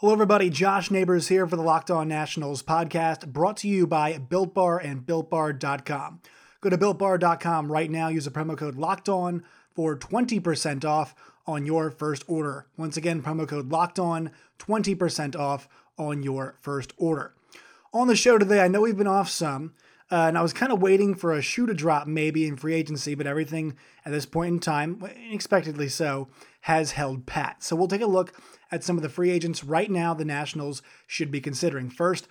Hello, everybody. Josh Neighbors here for the Locked On Nationals podcast, brought to you by Built Bar and BuiltBar.com. Go to BuiltBar.com right now. Use the promo code Locked On for 20% off on your first order. Once again, promo code Locked On, 20% off on your first order. On the show today, I know we've been off some, uh, and I was kind of waiting for a shoe to drop maybe in free agency, but everything at this point in time, unexpectedly so, has held pat. So we'll take a look at some of the free agents right now the Nationals should be considering. First,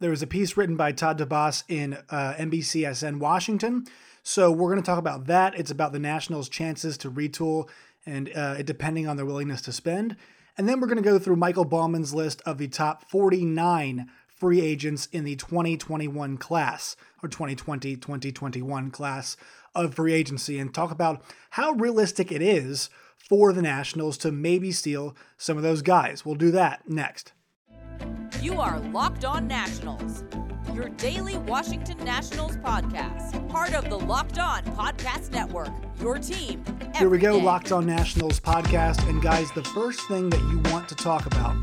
there was a piece written by Todd Dybas in uh, NBCSN Washington. So we're going to talk about that. It's about the Nationals' chances to retool and uh, depending on their willingness to spend. And then we're going to go through Michael Baumann's list of the top 49 free agents in the 2021 class or 2020 2021 class of free agency and talk about how realistic it is for the Nationals to maybe steal some of those guys. We'll do that next. You are Locked On Nationals, your daily Washington Nationals podcast, part of the Locked On Podcast Network. Your team. Here we go, day. Locked On Nationals podcast. And guys, the first thing that you want to talk about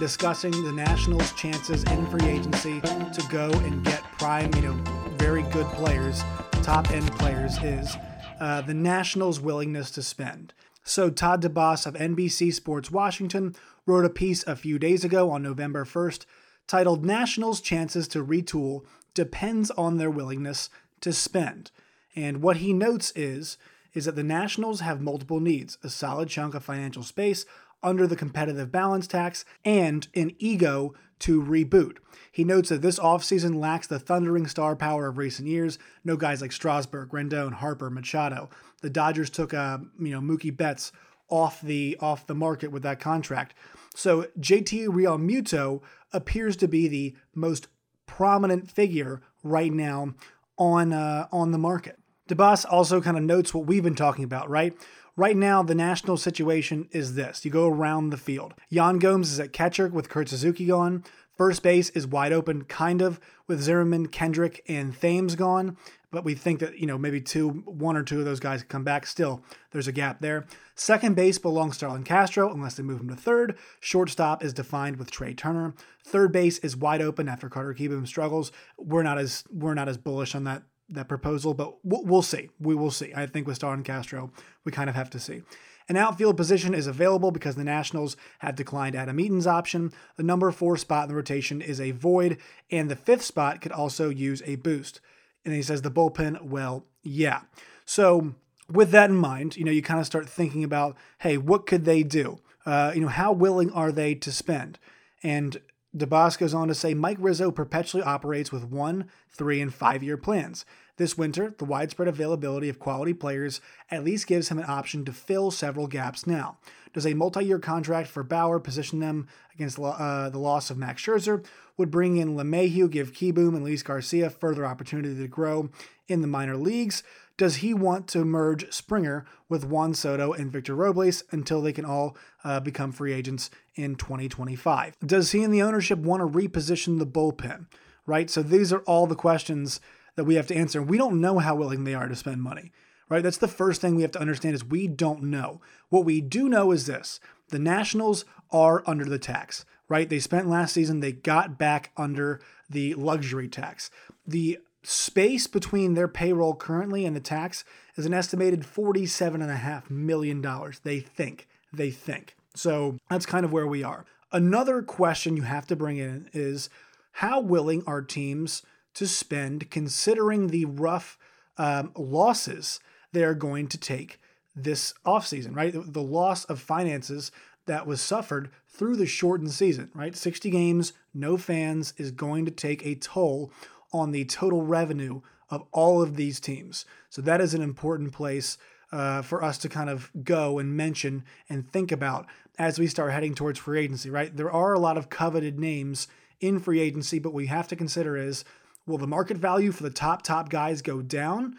discussing the Nationals' chances in free agency to go and get prime, you know, very good players, top end players, is uh, the Nationals' willingness to spend. So, Todd Dybas of NBC Sports Washington wrote a piece a few days ago on November 1st titled Nationals' Chances to Retool Depends on Their Willingness to Spend. And what he notes is, is that the Nationals have multiple needs a solid chunk of financial space under the competitive balance tax and an ego to reboot. He notes that this offseason lacks the thundering star power of recent years. No guys like Strasburg, Rendon, Harper, Machado. The Dodgers took uh, you know Mookie Betts off the off the market with that contract. So JT Realmuto appears to be the most prominent figure right now on uh, on the market. Dybas also kind of notes what we've been talking about, right? Right now, the national situation is this. You go around the field. Yan Gomes is at catcher with Kurt Suzuki gone. First base is wide open, kind of, with Zimmerman, Kendrick, and Thames gone. But we think that, you know, maybe two, one or two of those guys come back. Still, there's a gap there. Second base belongs to Starlin Castro, unless they move him to third. Shortstop is defined with Trea Turner. Third base is wide open after Carter Kieboom struggles. We're not as we're not as bullish on that that proposal, but we'll, see. We will see. I think with Starlin Castro, we kind of have to see. An outfield position is available because the Nationals have declined Adam Eaton's option. The number four spot in the rotation is a void, and the fifth spot could also use a boost. And he says the bullpen, well, yeah. So with that in mind, you know, you kind of start thinking about, hey, what could they do? Uh, you know, how willing are they to spend? And Dybas goes on to say Mike Rizzo perpetually operates with one, three, and five year plans. This winter, the widespread availability of quality players at least gives him an option to fill several gaps now. Does a multi year contract for Bauer position them against uh, the loss of Max Scherzer? Would bring in LeMahieu, give Kieboom and Luis Garcia further opportunity to grow in the minor leagues? Does he want to merge Springer with Juan Soto and Victor Robles until they can all uh, become free agents in 2025? Does he and the ownership want to reposition the bullpen? Right? So these are all the questions that we have to answer. We don't know how willing they are to spend money, right? That's the first thing we have to understand is we don't know. What we do know is this. The Nationals are under the tax, right? They spent last season, they got back under the luxury tax. The space between their payroll currently and the tax is an estimated $47.5 million. They think. They think. So that's kind of where we are. Another question you have to bring in is how willing are teams to spend considering the rough um, losses they're going to take this offseason, right? The loss of finances that was suffered through the shortened season, right? 60 games, no fans is going to take a toll on the total revenue of all of these teams. So that is an important place uh, for us to kind of go and mention and think about as we start heading towards free agency, right? There are a lot of coveted names in free agency, but we have to consider is will the market value for the top top guys go down?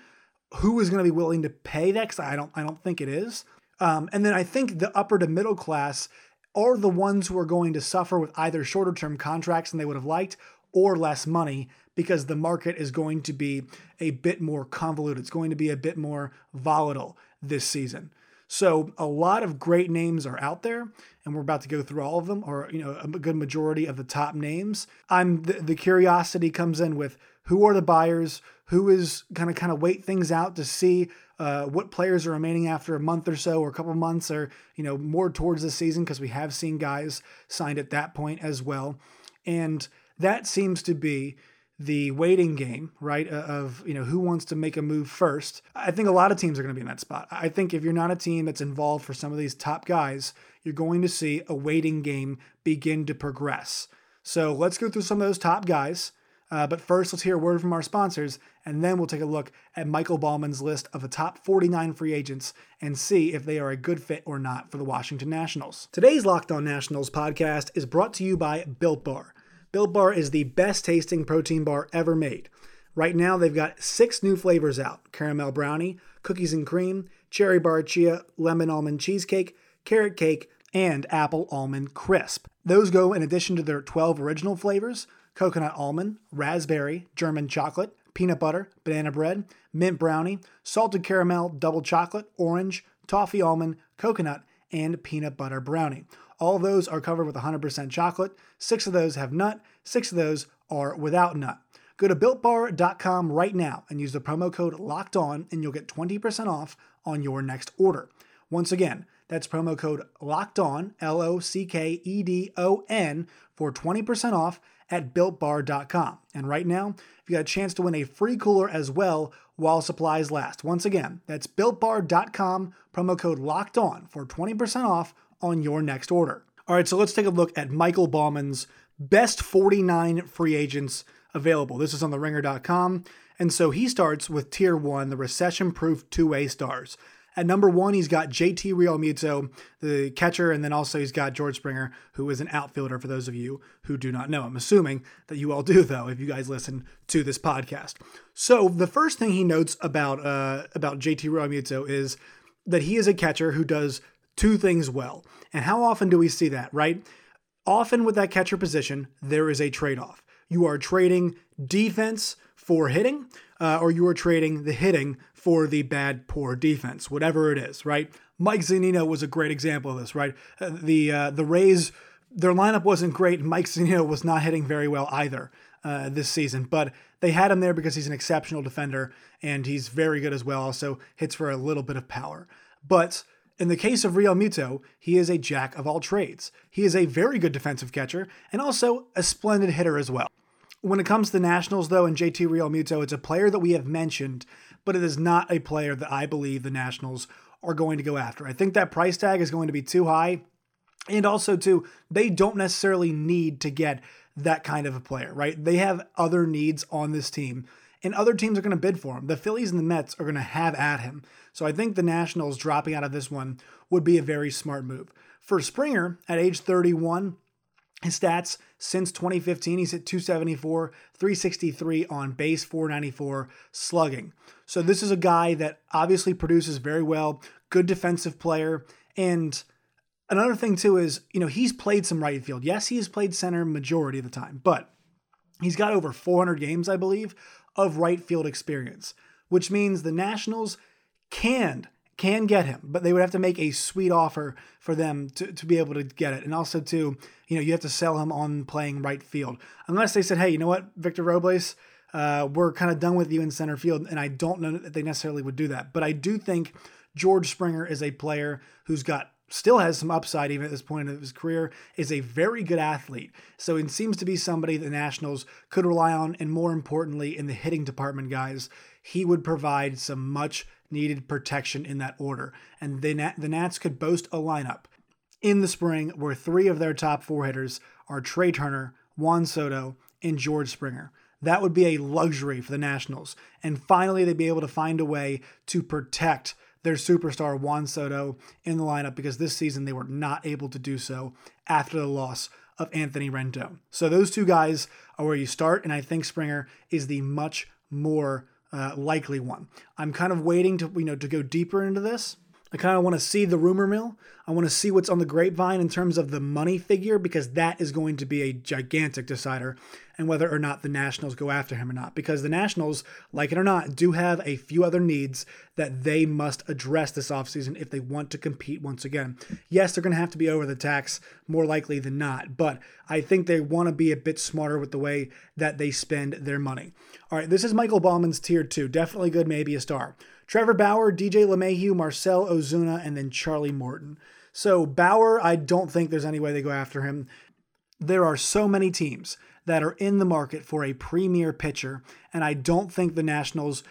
Who is going to be willing to pay that? Because I don't, I don't think it is. Um, and then I think the upper to middle class are the ones who are going to suffer with either shorter term contracts than they would have liked or less money because the market is going to be a bit more convoluted. It's going to be a bit more volatile this season. So a lot of great names are out there, and we're about to go through all of them, or you know, a good majority of the top names. I'm the, the curiosity comes in with who are the buyers, who is kind of kind of wait things out to see uh, what players are remaining after a month or so, or a couple months, or you know, more towards the season because we have seen guys signed at that point as well, and that seems to be the waiting game, right? Of, you know, who wants to make a move first. I think a lot of teams are going to be in that spot. I think if you're not a team that's involved for some of these top guys, you're going to see a waiting game begin to progress. So let's go through some of those top guys. Uh, but first, let's hear a word from our sponsors, and then we'll take a look at Michael Baumann's list of the top 49 free agents and see if they are a good fit or not for the Washington Nationals. Today's Locked On Nationals podcast is brought to you by Built Bar. Built Bar is the best tasting protein bar ever made. Right now, they've got six new flavors out caramel brownie, cookies and cream, cherry bar chia, lemon almond cheesecake, carrot cake, and apple almond crisp. Those go in addition to their 12 original flavors coconut almond, raspberry, German chocolate, peanut butter, banana bread, mint brownie, salted caramel, double chocolate, orange, toffee almond, coconut, and peanut butter brownie. All those are covered with 100% chocolate. Six of those have nut, six of those are without nut. Go to builtbar.com right now and use the promo code locked on, and you'll get 20% off on your next order. Once again, that's promo code locked on, L O C K E D O N, for 20% off at builtbar.com. And right now, if you got a chance to win a free cooler as well while supplies last. Once again, that's builtbar.com, promo code locked on for 20% off on your next order. All right, so let's take a look at Michael Baumann's best 49 free agents available. This is on theringer.com. And so he starts with tier one, the recession proof two way stars. At number one, he's got JT Realmuto, the catcher, and then also he's got George Springer, who is an outfielder for those of you who do not know. I'm assuming that you all do, though, if you guys listen to this podcast. So the first thing he notes about uh, about JT Realmuto is that he is a catcher who does two things well. And how often do we see that, right? Often with that catcher position, there is a trade off. You are trading defense for hitting, uh, or you are trading the hitting for the bad, poor defense, whatever it is, right? Mike Zunino was a great example of this, right? Uh, the uh, the Rays, their lineup wasn't great. Mike Zunino was not hitting very well either uh, this season, but they had him there because he's an exceptional defender and he's very good as well. Also hits for a little bit of power, but in the case of Realmuto, he is a jack of all trades. He is a very good defensive catcher and also a splendid hitter as well. When it comes to the Nationals, though, and JT Realmuto, it's a player that we have mentioned, but it is not a player that I believe the Nationals are going to go after. I think that price tag is going to be too high. And also, too, they don't necessarily need to get that kind of a player, right? They have other needs on this team and other teams are going to bid for him. The Phillies and the Mets are going to have at him. So I think the Nationals dropping out of this one would be a very smart move. For Springer, at age 31, his stats since 2015, he's hit 274, 363 on base, 494 slugging. So this is a guy that obviously produces very well, good defensive player. And another thing too is, you know, he's played some right field. Yes, he has played center majority of the time, but he's got over 400 games, I believe, of right field experience, which means the Nationals can can get him, but they would have to make a sweet offer for them to, to be able to get it. And also to, you know, you have to sell him on playing right field. Unless they said, hey, you know what, Victor Robles, uh, we're kind of done with you in center field. And I don't know that they necessarily would do that. But I do think George Springer is a player who's got still has some upside even at this point of his career, is a very good athlete. So it seems to be somebody the Nationals could rely on, and more importantly, in the hitting department, guys, he would provide some much needed protection in that order. And the, the Nats could boast a lineup in the spring where three of their top four hitters are Trea Turner, Juan Soto, and George Springer. That would be a luxury for the Nationals. And finally, they'd be able to find a way to protect their superstar Juan Soto in the lineup because this season they were not able to do so after the loss of Anthony Rendon. So those two guys are where you start, and I think Springer is the much more uh, likely one. I'm kind of waiting to you know to go deeper into this I kind of want to see the rumor mill. I want to see what's on the grapevine in terms of the money figure because that is going to be a gigantic decider and whether or not the Nationals go after him or not. Because the Nationals, like it or not, do have a few other needs that they must address this offseason if they want to compete once again. Yes, they're going to have to be over the tax more likely than not, but I think they want to be a bit smarter with the way that they spend their money. All right, this is Michael Baumann's tier two. Definitely good, maybe a star. Trevor Bauer, DJ LeMahieu, Marcell Ozuna, and then Charlie Morton. So Bauer, I don't think there's any way they go after him. There are so many teams that are in the market for a premier pitcher, and I don't think the Nationals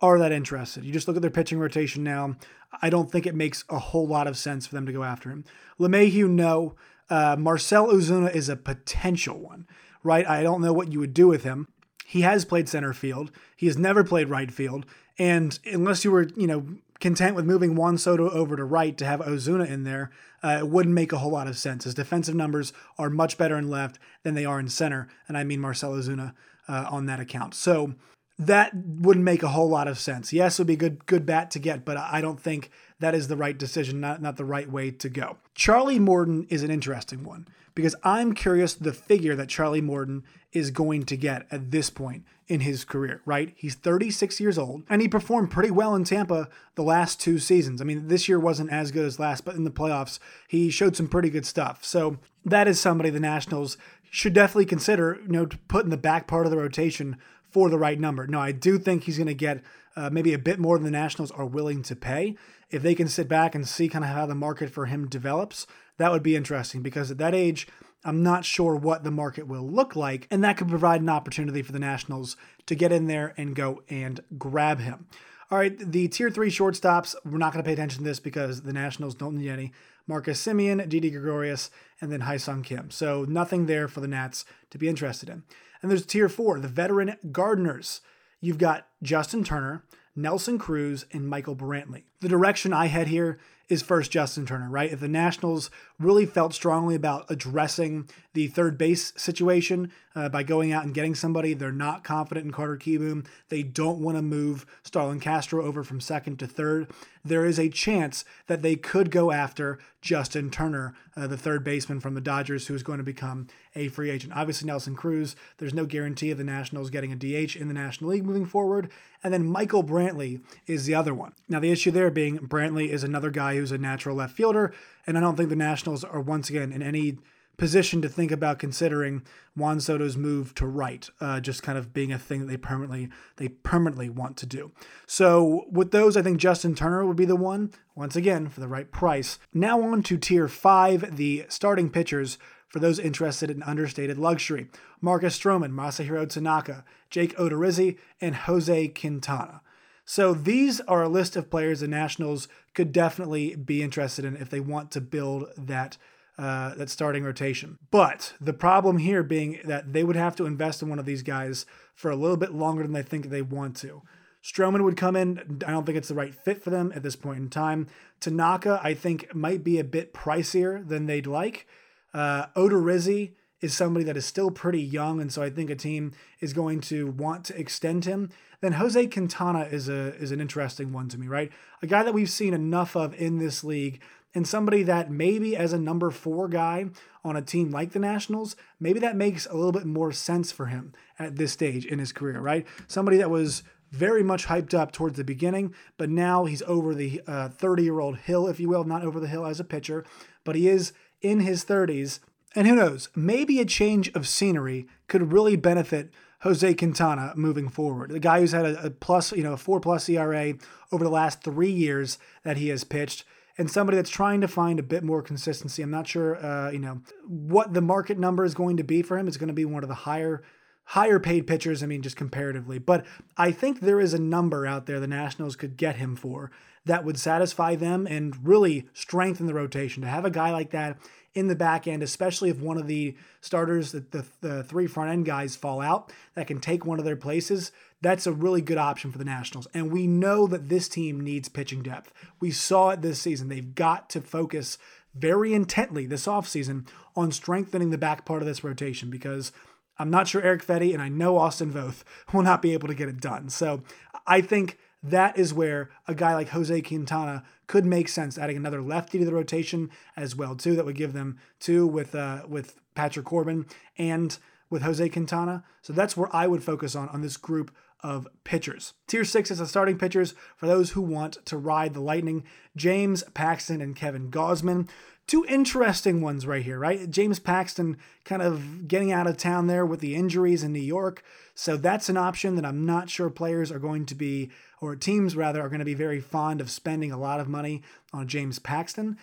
are that interested. You just look at their pitching rotation now. I don't think it makes a whole lot of sense for them to go after him. LeMahieu, no. Uh, Marcell Ozuna is a potential one, right? I don't know what you would do with him. He has played center field. He has never played right field. And unless you were, you know, content with moving Juan Soto over to right to have Ozuna in there, uh, it wouldn't make a whole lot of sense. His defensive numbers are much better in left than they are in center, and I mean Marcell Ozuna uh, on that account. So that wouldn't make a whole lot of sense. Yes, it would be a good good bat to get, but I don't think that is the right decision, not not the right way to go. Charlie Morton is an interesting one because I'm curious the figure that Charlie Morton is going to get at this point in his career, right? He's 36 years old and he performed pretty well in Tampa the last two seasons. I mean, this year wasn't as good as last, but in the playoffs, he showed some pretty good stuff. So that is somebody the Nationals should definitely consider, you know, to put in the back part of the rotation for the right number. No, I do think he's going to get uh, maybe a bit more than the Nationals are willing to pay. If they can sit back and see kind of how the market for him develops, that would be interesting because at that age, I'm not sure what the market will look like, and that could provide an opportunity for the Nationals to get in there and go and grab him. All right, the tier three shortstops, we're not going to pay attention to this because the Nationals don't need any. Marcus Semien, Didi Gregorius, and then Ha-Seong Kim. So nothing there for the Nats to be interested in. And there's tier four, the veteran gardeners. You've got Justin Turner, Nelson Cruz, and Michael Brantley. The direction I head here is first Justin Turner, right? If the Nationals really felt strongly about addressing the third base situation uh, by going out and getting somebody, they're not confident in Carter Kieboom. They don't want to move Starlin Castro over from second to third. There is a chance that they could go after Justin Turner, uh, the third baseman from the Dodgers, who is going to become a free agent. Obviously, Nelson Cruz, there's no guarantee of the Nationals getting a DH in the National League moving forward. And then Michael Brantley is the other one. Now, the issue there being Brantley is another guy who's a natural left fielder, and I don't think the Nationals are once again in any position to think about considering Juan Soto's move to right, uh, just kind of being a thing that they permanently they permanently want to do. So with those, I think Justin Turner would be the one once again for the right price. Now on to tier five, the starting pitchers for those interested in understated luxury: Marcus Stroman, Masahiro Tanaka, Jake Odorizzi, and Jose Quintana. So these are a list of players the Nationals could definitely be interested in if they want to build that uh, that starting rotation. But the problem here being that they would have to invest in one of these guys for a little bit longer than they think they want to. Stroman would come in. I don't think it's the right fit for them at this point in time. Tanaka, I think, might be a bit pricier than they'd like. Uh, Odorizzi is somebody that is still pretty young, and so I think a team is going to want to extend him. Then Jose Quintana is a is an interesting one to me, right? A guy that we've seen enough of in this league, and somebody that maybe as a number four guy on a team like the Nationals, maybe that makes a little bit more sense for him at this stage in his career, right? Somebody that was very much hyped up towards the beginning, but now he's over the 30 uh, year old hill, if you will, not over the hill as a pitcher, but he is in his 30s and who knows, maybe a change of scenery could really benefit Jose Quintana moving forward. The guy who's had a, plus, you know, a four plus ERA over the last three years that he has pitched, and somebody that's trying to find a bit more consistency. I'm not sure, uh, you know, what the market number is going to be for him. It's going to be one of the higher higher paid pitchers, I mean, just comparatively. But I think there is a number out there the Nationals could get him for that would satisfy them and really strengthen the rotation. To have a guy like that in the back end, especially if one of the starters, the, the, the, three front end guys fall out that can take one of their places, that's a really good option for the Nationals. And we know that this team needs pitching depth. We saw it this season. They've got to focus very intently this offseason on strengthening the back part of this rotation because I'm not sure Erick Fedde and I know Austin Voth will not be able to get it done. So I think that is where a guy like Jose Quintana could make sense, adding another lefty to the rotation as well too. That would give them two with uh, with Patrick Corbin and with Jose Quintana. So that's where I would focus on on this group of pitchers. Tier six is the starting pitchers for those who want to ride the Lightning: James Paxton and Kevin Gausman. Two interesting ones right here, right? James Paxton kind of getting out of town there with the injuries in New York. So that's an option that I'm not sure players are going to be, or teams rather, are going to be very fond of spending a lot of money on James Paxton.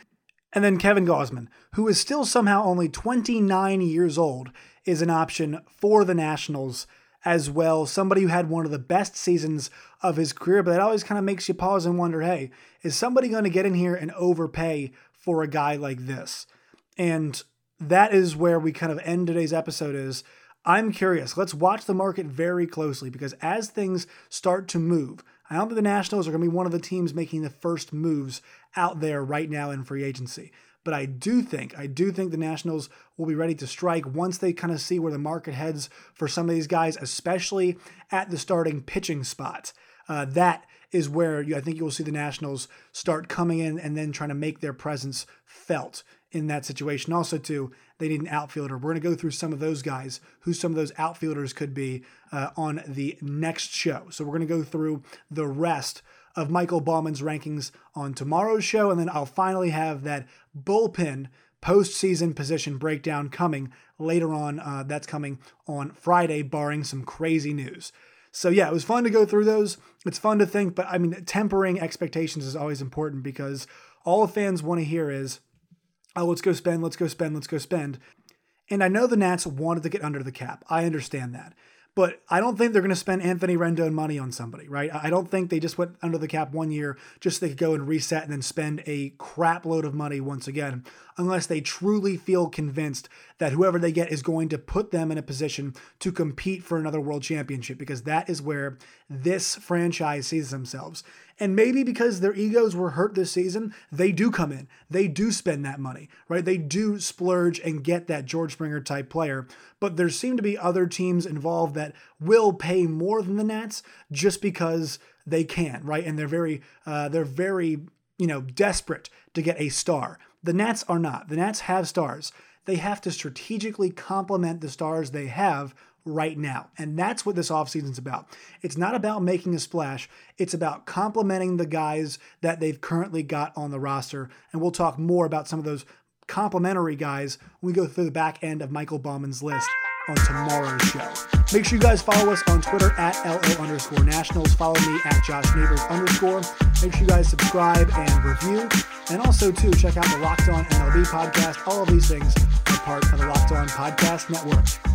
And then Kevin Gausman, who is still somehow only 29 years old, is an option for the Nationals as well. Somebody who had one of the best seasons of his career, but that always kind of makes you pause and wonder hey, is somebody going to get in here and overpay for a guy like this? And that is where we kind of end today's episode is I'm curious. Let's watch the market very closely because as things start to move, I don't think the Nationals are going to be one of the teams making the first moves out there right now in free agency. But I do think, I do think the Nationals will be ready to strike once they kind of see where the market heads for some of these guys, especially at the starting pitching spot. Uh, that is where you, I think you'll see the Nationals start coming in and then trying to make their presence felt in that situation. Also, too, they need an outfielder. We're going to go through some of those guys, who some of those outfielders could be uh, on the next show. So we're going to go through the rest of Michael Baumann's rankings on tomorrow's show, and then I'll finally have that bullpen postseason position breakdown coming later on. Uh, that's coming on Friday, barring some crazy news. So yeah, it was fun to go through those. It's fun to think, but I mean, tempering expectations is always important because all the fans want to hear is, oh, let's go spend, let's go spend, let's go spend. And I know the Nats wanted to get under the cap. I understand that. But I don't think they're going to spend Anthony Rendon money on somebody, right? I don't think they just went under the cap one year just so they could go and reset and then spend a crap load of money once again, unless they truly feel convinced that whoever they get is going to put them in a position to compete for another world championship, because that is where this franchise sees themselves. And maybe because their egos were hurt this season, they do come in. They do spend that money, right? They do splurge and get that George Springer type player. But there seem to be other teams involved that will pay more than the Nats just because they can, right? And they're very, uh, they're very, you know, desperate to get a star. The Nats are not. The Nats have stars. They have to strategically complement the stars they have right now. And that's what this offseason's about. It's not about making a splash, it's about complementing the guys that they've currently got on the roster. And we'll talk more about some of those complementary guys when we go through the back end of Michael Baumann's list on tomorrow's show. Make sure you guys follow us on Twitter at LO underscore nationals. Follow me at Josh Neighbors underscore. Make sure you guys subscribe and review. And also, too, check out the Locked On MLB podcast. All of these things are part of the Locked On Podcast Network.